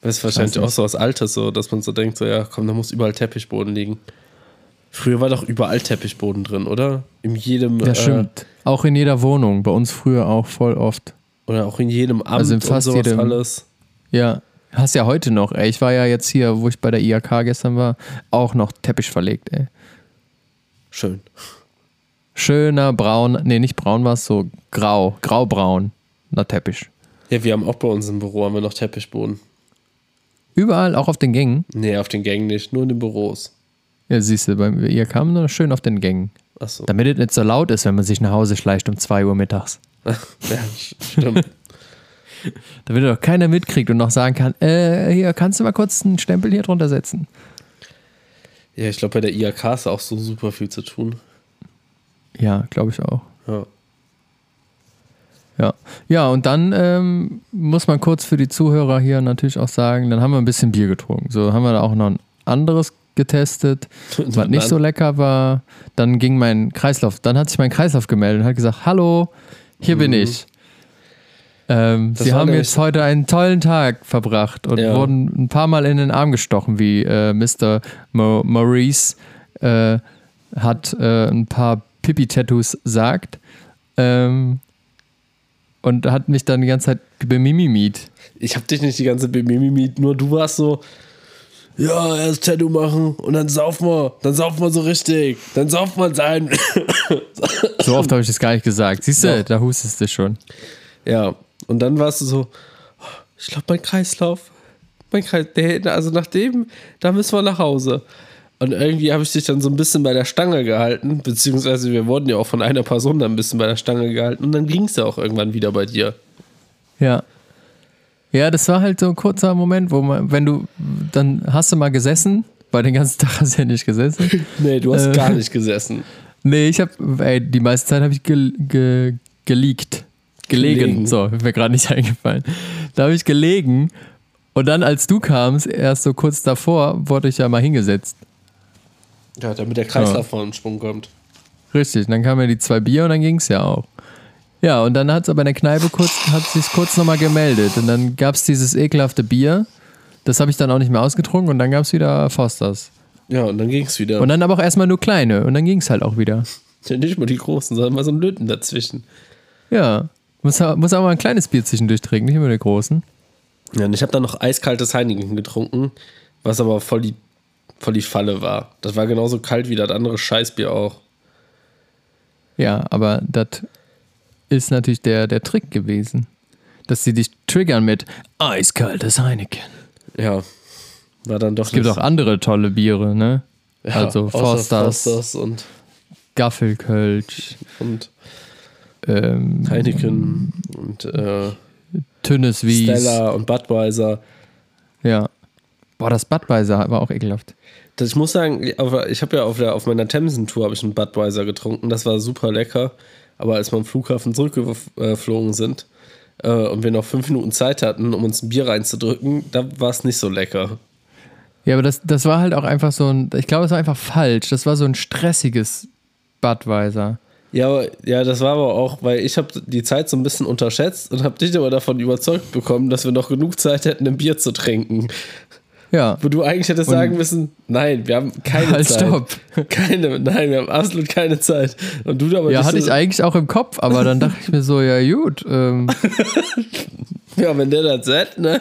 Das ist wahrscheinlich auch so was Altes, so, dass man so denkt, so, ja, komm, da muss überall Teppichboden liegen. Früher war doch überall Teppichboden drin, oder? In jedem, Das äh, stimmt. Auch in jeder Wohnung. Bei uns früher auch voll oft. oder auch in jedem Amt Also in fast jedem- alles. Ja. Hast ja heute noch, ey. Ich war ja jetzt hier, wo ich bei der IHK gestern war, auch noch Teppich verlegt, ey. Schön. Schöner braun, nee, nicht braun war es, so grau, graubraun. Na, Teppich. Ja, wir haben auch bei uns im Büro haben wir noch Teppichboden. Überall, auch auf den Gängen. Nee, auf den Gängen nicht, nur in den Büros. Ja, siehst du, bei IHK haben wir noch schön auf den Gängen. Achso. Damit es nicht so laut ist, wenn man sich nach Hause schleicht um 2 Uhr mittags. ja, stimmt. Damit doch keiner mitkriegt und noch sagen kann, äh, hier, kannst du mal kurz einen Stempel hier drunter setzen? ja, ich glaube, bei der IAK ist auch so super viel zu tun. Ja, glaube ich auch. Ja. Ja, ja und dann ähm, muss man kurz für die Zuhörer hier natürlich auch sagen, dann haben wir ein bisschen Bier getrunken. So haben wir da auch noch ein anderes getestet, was nicht so lecker war. Dann ging mein Kreislauf, dann hat sich mein Kreislauf gemeldet und hat gesagt, hallo, hier bin ich. Ähm, Sie haben jetzt heute einen tollen Tag verbracht und Ja. wurden ein paar Mal in den Arm gestochen, wie äh, Mr. Mo Maurice äh, hat äh, ein paar Pipi-Tattoos sagt. Ähm, und hat mich dann die ganze Zeit bemimimiet. Ich habe dich nicht die ganze Mimimi, nur du warst so, ja, erst Tattoo machen und dann saufen wir, dann saufen wir so richtig, dann sauft man sein. So oft habe ich das gar nicht gesagt. Siehst du, da hustest du schon. ja, und dann warst du so, ich glaube, mein Kreislauf, mein Kreis, der, also nachdem, da müssen wir nach Hause. Und irgendwie habe ich dich dann so ein bisschen bei der Stange gehalten, beziehungsweise wir wurden ja auch von einer Person dann ein bisschen bei der Stange gehalten und dann ging es ja auch irgendwann wieder bei dir. Ja. Ja, das war halt so ein kurzer Moment, wo man, wenn du, dann hast du mal gesessen, weil den ganzen Tag hast du ja nicht gesessen. Nee, du hast Äh. gar nicht gesessen. Nee, ich habe, ey, die meiste Zeit habe ich ge, ge, geleakt. Gelegen. Gelegen. So, mir gerade nicht eingefallen. Da habe ich gelegen und dann, als du kamst, erst so kurz davor, wurde ich ja mal hingesetzt. Ja, damit der Kreislauf mal in Schwung kommt. Richtig, und dann kamen ja die zwei Bier und dann ging es ja auch. Ja, und dann hat es aber in der Kneipe kurz, hat sich kurz nochmal gemeldet und dann gab es dieses ekelhafte Bier. Das habe ich dann auch nicht mehr ausgetrunken und dann gab es wieder Fosters. Ja, und dann ging es wieder. Und dann aber auch erstmal nur kleine und dann ging es halt auch wieder. Ja, nicht mal die großen, sondern mal so ein Löten dazwischen. Ja, muss, muss auch mal ein kleines Bier zwischendurch trinken, nicht immer die großen. Ja, und ich habe dann noch eiskaltes Heineken getrunken, was aber voll die, voll die Falle war. Das war genauso kalt wie das andere Scheißbier auch. Ja, aber das ist natürlich der, der Trick gewesen. Dass sie dich triggern mit eiskaltes Heineken. Ja, war dann doch Es gibt auch andere tolle Biere, ne? also Forsters, Forsters und, Gaffelkölsch, und ähm, Heineken und äh, Tünnes Wies. Stella und Budweiser. Ja. Boah, das Budweiser war auch ekelhaft. Das, ich muss sagen, ich habe ja auf, der, auf meiner Themsen-Tour habe ich einen Budweiser getrunken. Das war super lecker. Aber als wir am Flughafen zurückgeflogen sind äh, und wir noch fünf Minuten Zeit hatten, um uns ein Bier reinzudrücken, da war es nicht so lecker. Ja, aber das, das war halt auch einfach so ein, ich glaube, es war einfach falsch. Das war so ein stressiges Budweiser. Ja, aber, ja, das war aber auch, weil ich habe die Zeit so ein bisschen unterschätzt und habe dich aber davon überzeugt bekommen, dass wir noch genug Zeit hätten, ein Bier zu trinken. Ja. Wo du eigentlich hättest sagen müssen, nein, wir haben keine Halt, Zeit. stopp. Keine, nein, wir haben absolut keine Zeit. Und du aber Ja, hatte so, ich eigentlich auch im Kopf, aber dann dachte ich mir so, ja gut, ähm, ja, wenn der das sagt, ne?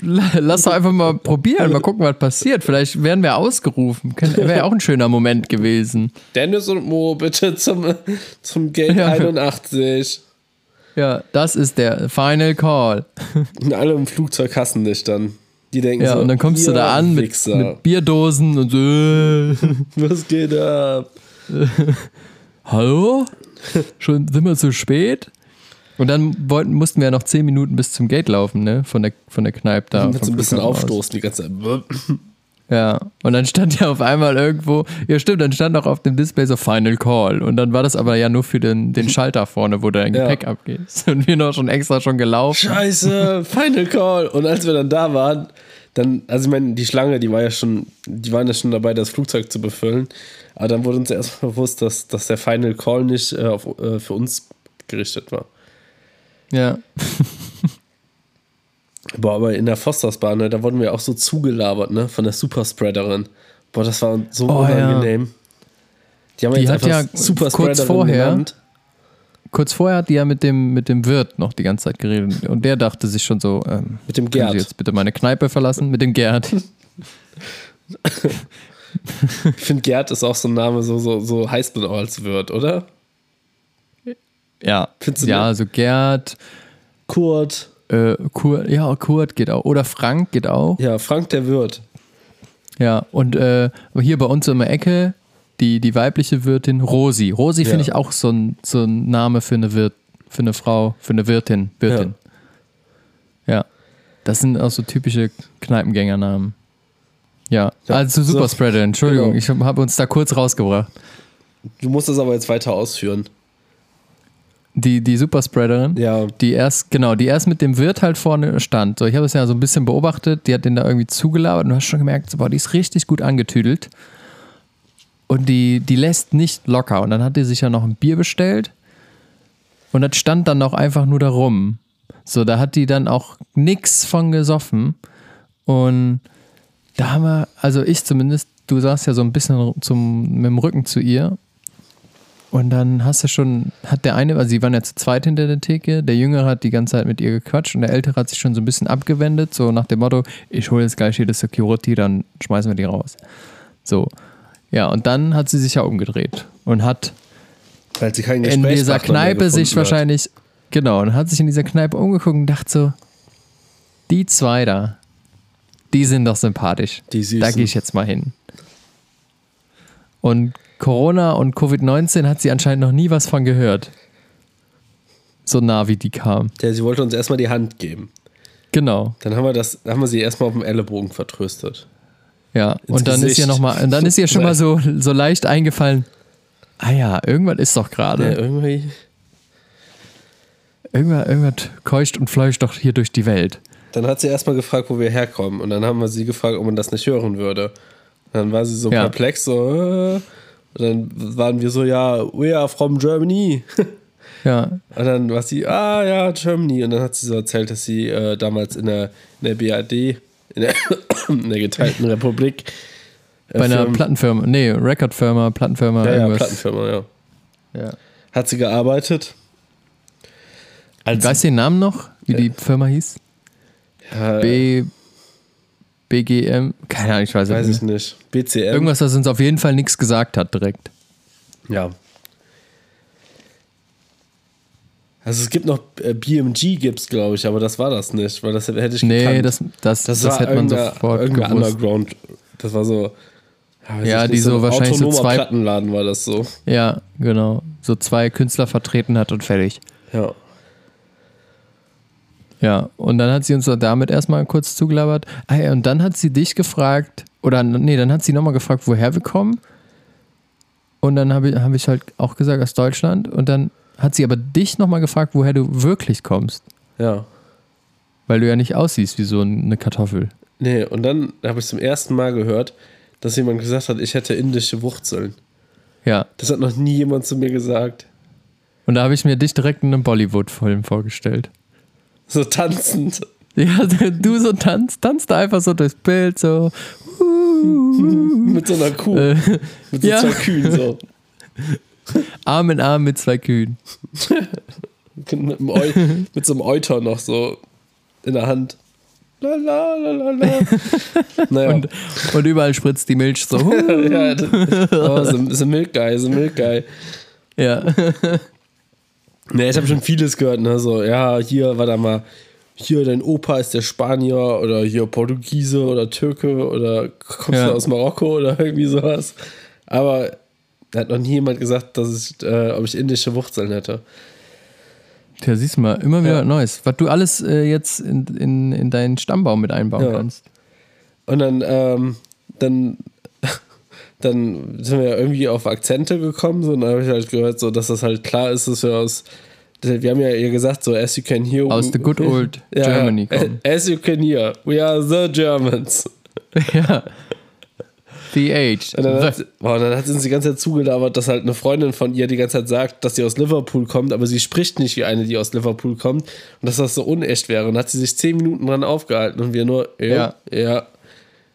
lass doch einfach mal probieren, mal gucken, was passiert. Vielleicht werden wir ausgerufen. Wäre ja auch ein schöner Moment gewesen. Dennis und Mo, bitte zum, zum Gate Ja. 81. Ja, das ist der Final Call. Und alle im Flugzeug hassen dich dann. Die denken Ja, so, und dann kommst du da an mit, mit Bierdosen und so, äh, Was geht ab? hallo? Schon sind wir zu spät? Und dann wollten, mussten wir ja noch zehn Minuten bis zum Gate laufen, ne? Von der, von der Kneipe da. Vom so ein bisschen aus. aufstoßen die ganze Zeit. Ja, und dann stand ja auf einmal irgendwo, ja stimmt, dann stand auch auf dem Display so Final Call. Und dann war das aber ja nur für den, den Schalter vorne, wo dein Ja. Gepäck abgeht. Und wir noch schon extra schon gelaufen. Scheiße, Final Call. Und als wir dann da waren, dann, also ich meine, die Schlange, die war ja schon, die waren ja schon dabei, das Flugzeug zu befüllen. Aber dann wurde uns erst mal bewusst, dass, dass der Final Call nicht äh, auf, äh, für uns gerichtet war. Ja. Boah, aber in der Fostersbahn, ne, da wurden wir auch so zugelabert, ne, von der Superspreaderin. Boah, das war so Oh, ja. unangenehm. Die haben Die jetzt hat einfach ja Superspreaderin kurz vorher- genannt. Kurz vorher hat die ja mit dem, mit dem Wirt noch die ganze Zeit geredet. Und der dachte sich schon so, ähm, Mit dem Gerd. Sie jetzt bitte meine Kneipe verlassen? Mit dem Gerd. Ich finde, Gerd ist auch so ein Name, so, so, so heißt man auch als Wirt, oder? Ja. Findest du Ja, also Gerd, Kurt. Äh, Kurt, ja, Kurt geht auch. Oder Frank geht auch. Ja, Frank der Wirt. Ja, und äh, hier bei uns in der Ecke, die, die weibliche Wirtin Rosi. Rosi Ja. finde ich auch so ein, so ein Name für eine Wirt, für eine Frau, für eine Wirtin. Wirtin. Ja. Das sind auch so typische Kneipengängernamen. Ja, Ja, also so, Superspreader, Entschuldigung, genau. ich habe uns da kurz rausgebracht. Du musst das aber jetzt weiter ausführen. Die, die Superspreaderin, Ja, die erst, genau, die erst mit dem Wirt halt vorne stand. So, ich habe es ja so ein bisschen beobachtet, die hat den da irgendwie zugelabert und du hast schon gemerkt, so, boah, die ist richtig gut angetüdelt. Und die, die lässt nicht locker. Und dann hat die sich ja noch ein Bier bestellt und das stand dann noch einfach nur da rum. So, da hat die dann auch nix von gesoffen. Und da haben wir, also ich zumindest, du saßt ja so ein bisschen zum, mit dem Rücken zu ihr. Und dann hast du schon, hat der eine, also sie waren ja zu zweit hinter der Theke, der Jüngere hat die ganze Zeit mit ihr gequatscht und der Ältere hat sich schon so ein bisschen abgewendet, so nach dem Motto, ich hole jetzt gleich hier das Security, dann schmeißen wir die raus. So. Ja, und dann hat sie sich ja umgedreht und hat Weil sie keinen in dieser Kneipe sich gefunden hat. wahrscheinlich, genau, und hat sich in dieser Kneipe umgeguckt und dachte so, die zwei da, die sind doch sympathisch. Die Süßen. Da gehe ich jetzt mal hin. Und Corona und Covid-19 hat sie anscheinend noch nie was von gehört. So nah wie die kam. Ja, sie wollte uns erstmal die Hand geben. Genau. Dann haben wir das, haben wir sie erstmal auf dem Ellenbogen vertröstet. Ja. Ins und dann ist ihr Gesicht. noch mal, und dann ist ihr schon mal so, so leicht eingefallen. Ah ja, irgendwas ist doch gerade. Ja, irgendwie. Irgendwas, irgendwas keucht und fleucht doch hier durch die Welt. Dann hat sie erstmal gefragt, wo wir herkommen. Und dann haben wir sie gefragt, ob man das nicht hören würde. Und dann war sie so Ja. perplex, so. Äh. Und dann waren wir so, ja, we are from Germany. Ja. Und dann war sie, ah ja, Germany. Und dann hat sie so erzählt, dass sie äh, damals in der, in der BRD, in der, in der geteilten Republik, äh, Bei einer Firmen- Plattenfirma, nee, Recordfirma, Plattenfirma, ja, ja, irgendwas. Plattenfirma, ja. Ja. Hat sie gearbeitet. Als Weißt du den Namen noch, wie die Firma hieß? ja, B. BGM? Keine Ahnung, ich weiß, weiß es ich nicht. BCM. Irgendwas, das uns auf jeden Fall nichts gesagt hat direkt. Ja. Also es gibt noch äh, BMG gibt's glaube ich, aber das war das nicht, weil das hätte ich Nee, gekannt. das, das, das, war hätte man sofort irgendein gewusst. Underground. Das war so Ja, ich die so ein wahrscheinlich so zwei- Plattenladen war das so. Ja, genau. So zwei Künstler vertreten hat und fertig. Ja. Ja, und dann hat sie uns damit erstmal kurz zugelabert. Ah ja, und dann hat sie dich gefragt, oder nee, dann hat sie nochmal gefragt, woher wir kommen. Und dann habe ich, hab ich halt auch gesagt, aus Deutschland. Und dann hat sie aber dich nochmal gefragt, woher du wirklich kommst. Ja. Weil du ja nicht aussiehst wie so eine Kartoffel. Nee, und dann habe ich zum ersten Mal gehört, dass jemand gesagt hat, ich hätte indische Wurzeln. Ja. Das hat noch nie jemand zu mir gesagt. Und da habe ich mir dich direkt in einem Bollywood-Film vorgestellt. So tanzend. Ja, du so tanzt, tanzt da einfach so durchs Bild, so. Mit so einer Kuh. Äh, mit so ja. zwei Kühen so. Arm in Arm mit zwei Kühen. mit, mit so einem Euter noch so in der Hand. La la la. Naja. Und, und überall spritzt die Milch so. ja, das, oh, so, so Guy, so Guy. ja. Ne, ich habe schon vieles gehört, ne? So, ja, hier, warte mal, hier dein Opa ist der Spanier oder hier Portugiese oder Türke oder kommst Ja. du aus Marokko oder irgendwie sowas. Aber da hat noch nie jemand gesagt, dass ich, äh, ob ich indische Wurzeln hätte. Tja, siehst du mal, immer wieder Ja. was Neues. Was du alles äh, jetzt in, in, in deinen Stammbaum mit einbauen Ja. kannst. Und dann, ähm, dann, dann sind wir ja irgendwie auf Akzente gekommen, so, und dann habe ich halt gehört, so, dass das halt klar ist, dass wir aus, wir haben ja ihr gesagt, so, as you can hear. Aus the good old Germany kommen. As you can hear, we are the Germans. ja. The Age. Und dann, hat, boah, dann hat sie uns die ganze Zeit zugelabert, dass halt eine Freundin von ihr die ganze Zeit sagt, dass sie aus Liverpool kommt, aber sie spricht nicht wie eine, die aus Liverpool kommt und dass das so unecht wäre. Und dann hat sie sich zehn Minuten dran aufgehalten und wir nur, Ja. ja,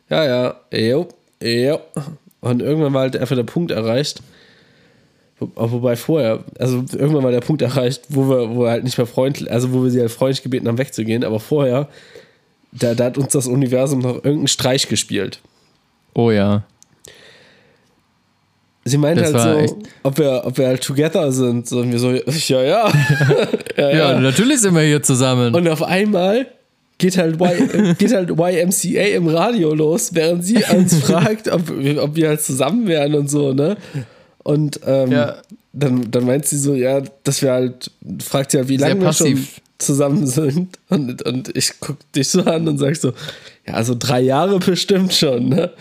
ja, ja, jo, jo. Und irgendwann war halt einfach der Punkt erreicht, wo, wobei vorher, also irgendwann war der Punkt erreicht, wo wir, wo wir halt nicht mehr freundlich, also wo wir sie halt freundlich gebeten haben, wegzugehen, aber vorher, da, da hat uns das Universum noch irgendeinen Streich gespielt. Oh ja. Sie meint Das halt so, ob wir, ob wir halt together sind. Und wir so, ja, ja. ja, Ja, ja. natürlich sind wir hier zusammen. Und auf einmal geht halt, y, geht halt YMCA im Radio los, während sie uns fragt, ob, wir- ob wir halt zusammen wären und so, ne? Und ähm, Ja. dann, dann meint sie so, ja, dass wir halt, fragt sie halt, wie lange wir schon passiv. zusammen sind. Und, und ich guck dich so an und sag so, ja, also drei Jahre bestimmt schon, ne?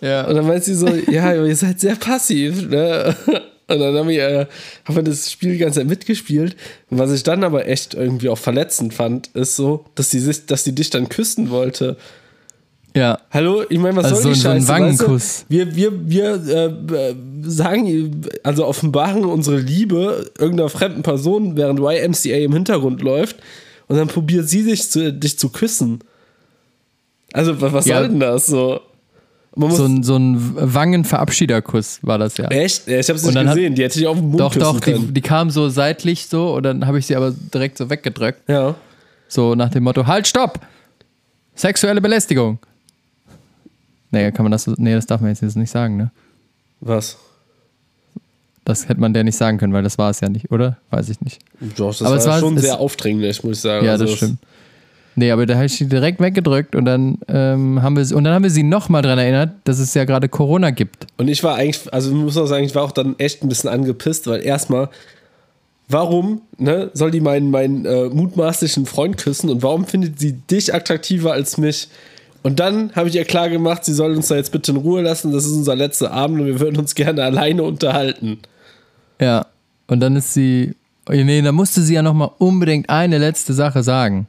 ja. Und dann meint sie so, ja, ihr seid sehr passiv. Ne? Und dann haben wir, äh, haben wir das Spiel die ganze Zeit mitgespielt. Und was ich dann aber echt irgendwie auch verletzend fand, ist so, dass sie, dass sie dich dann küssen wollte. ja. Hallo, ich meine, was Also soll die so Scheiße? so ein weißt du? Wangenkuss. Wir, wir, wir äh, sagen, also offenbaren unsere Liebe irgendeiner fremden Person, während YMCA im Hintergrund läuft. Und dann probiert sie sich zu, dich zu küssen. Also, wa- was Ja. soll denn das so? So ein, so ein Wangenverabschiederkuss war das ja. echt? Ja, ich hab's nicht dann hat- gesehen. die hätte ich auf den Mund Doch, doch, die, können. die kam so seitlich so und dann habe ich sie aber direkt so weggedrückt. Ja. So nach dem Motto, halt, stopp! Sexuelle Belästigung. Nee, kann man das so, nee, das darf man jetzt nicht sagen, ne? Was? Das hätte man der nicht sagen können, weil das war es ja nicht, oder? Weiß ich nicht. Doch, das Aber war, es war- schon es- sehr aufdringlich, muss ich sagen. Ja, Also das stimmt. Nee, aber da habe ich sie direkt weggedrückt und dann ähm, haben wir sie, und dann haben wir sie nochmal dran erinnert, dass es ja gerade Corona gibt. Und ich war eigentlich, also muss auch sagen, ich war auch dann echt ein bisschen angepisst, weil erstmal, warum ne, soll die meinen, meinen äh, mutmaßlichen Freund küssen und warum findet sie dich attraktiver als mich? Und dann habe ich ihr klar gemacht, sie soll uns da jetzt bitte in Ruhe lassen, das ist unser letzter Abend und wir würden uns gerne alleine unterhalten. Ja. Und dann ist sie, oh, nee, da musste sie ja nochmal unbedingt eine letzte Sache sagen.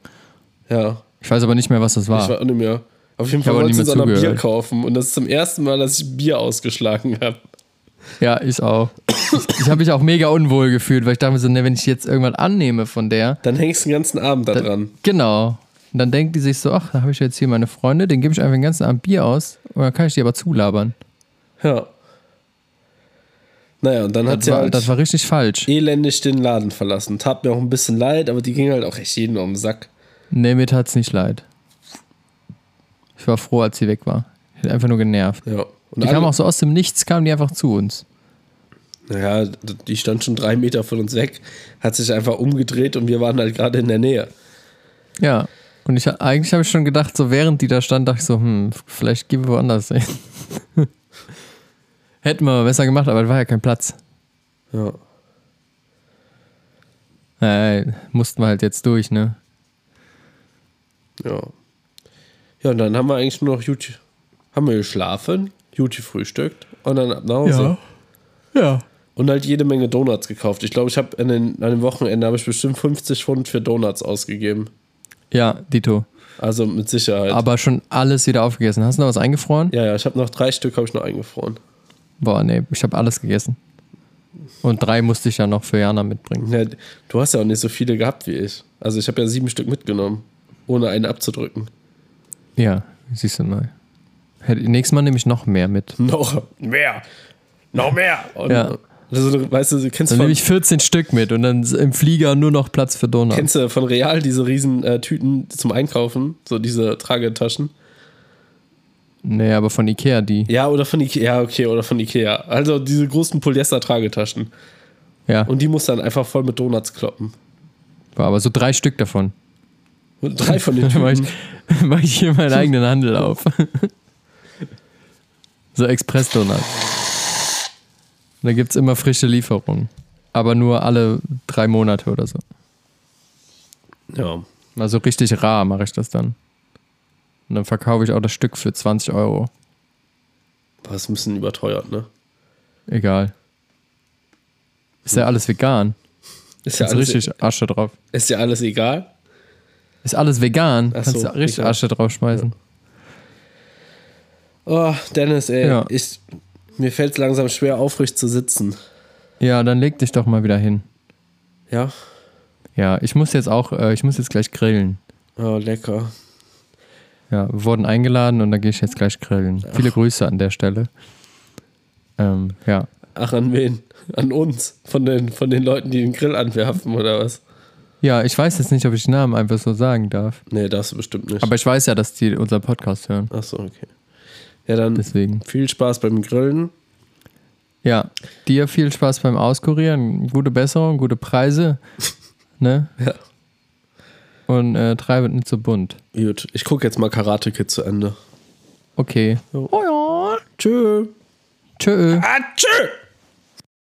Ja, Ich weiß aber nicht mehr, was das war. ich war auch nicht mehr. Auf jeden Ich Fall habe auch wollte nicht sie uns noch Bier kaufen und das ist zum ersten Mal, dass ich Bier ausgeschlagen habe. Ja, ich auch. Ich, ich habe mich auch mega unwohl gefühlt, weil ich dachte mir so, ne, wenn ich jetzt irgendwann annehme von der, Dann hängst du den ganzen Abend da dran. genau. Und dann denkt die sich so, ach, da habe ich jetzt hier meine Freunde, den gebe ich einfach den ganzen Abend Bier aus und dann kann ich die aber zulabern. Ja. Naja, und dann hat Das sie war, halt das war richtig falsch. elendig den Laden verlassen. Tat mir auch ein bisschen leid, aber die ging halt auch echt jeden um den Sack. Nee, mir tat's nicht leid. Ich war froh, als sie weg war. Ich hätte einfach nur genervt. Ja. Und Die kam auch so aus dem Nichts, kam die einfach zu uns. Naja, die stand schon drei Meter von uns weg, hat sich einfach umgedreht und wir waren halt gerade in der Nähe. Ja. Und ich eigentlich habe ich schon gedacht, so während die da stand, dachte ich so, hm, vielleicht gehen wir woanders hin. Hätten wir mal besser gemacht, aber da war ja kein Platz. Ja. Äh, mussten wir halt jetzt durch, ne? Ja. Ja, und dann haben wir eigentlich nur noch gut, haben wir geschlafen, gut gefrühstückt und dann ab nach Hause. Ja. Und halt jede Menge Donuts gekauft. Ich glaube, ich habe an, den, an dem Wochenende habe ich bestimmt 50 Pfund für Donuts ausgegeben. Ja, Dito. Also mit Sicherheit. Aber schon alles wieder aufgegessen. Hast du noch was eingefroren? ja, ja, ich habe noch drei Stück habe ich noch eingefroren. Boah, nee, ich habe alles gegessen. Und drei musste ich ja noch für Jana mitbringen. Ja, du hast ja auch nicht so viele gehabt wie ich. Also ich habe ja sieben Stück mitgenommen, ohne einen abzudrücken. Ja, siehst du mal. Nächstes Mal nehme ich noch mehr mit. Noch mehr. Noch mehr. Und Ja. also, weißt du, du kennst Dann von, nehme ich 14 Stück mit und dann im Flieger nur noch Platz für Donuts. kennst du von Real diese riesen äh, Tüten zum Einkaufen, so diese Tragetaschen? Nee, aber von Ikea die. Ja, oder von Ikea, ja, okay, oder von Ikea. Also diese großen Polyester-Tragetaschen. Ja, Und die musst du dann einfach voll mit Donuts kloppen. war aber so drei Stück davon. Und drei von den Dann mache ich, mach ich hier meinen eigenen Handel auf. so Express-Donuts. Da gibt es immer frische Lieferungen. Aber nur alle drei Monate oder so. Ja. Also richtig rar mache ich das dann. Und dann verkaufe ich auch das Stück für 20 Euro. Das ist ein bisschen überteuert, ne? Egal. Ist ja alles vegan. Ist ja, Ist alles, richtig Asche drauf. ist ja alles egal. Ist alles vegan. Ach Kannst so, du richtig egal. Asche draufschmeißen. Oh, Dennis, ey. Ja. Ich, mir fällt es langsam schwer, aufrecht zu sitzen. Ja, dann leg dich doch mal wieder hin. Ja? Ja, ich muss jetzt auch, äh, ich muss jetzt gleich grillen. Oh, lecker. Ja, wir wurden eingeladen und da gehe ich jetzt gleich grillen. Viele Grüße an der Stelle. Ähm, ja. Ach, an wen? An uns. Von den, von den Leuten, die den Grill anwerfen, oder was? Ja, ich weiß jetzt nicht, ob ich den Namen einfach so sagen darf. Nee, darfst du bestimmt nicht. Aber ich weiß ja, dass die unseren Podcast hören. Ach so, okay. Ja, dann Deswegen. viel Spaß beim Grillen. Ja, dir viel Spaß beim Auskurieren. Gute Besserung, gute Preise. ne? Ja. Und äh, treibet nicht so bunt. Gut, ich gucke jetzt mal Karate Kid zu Ende. Okay. Oh ja. Tschö. Tschö. Ah, tschö.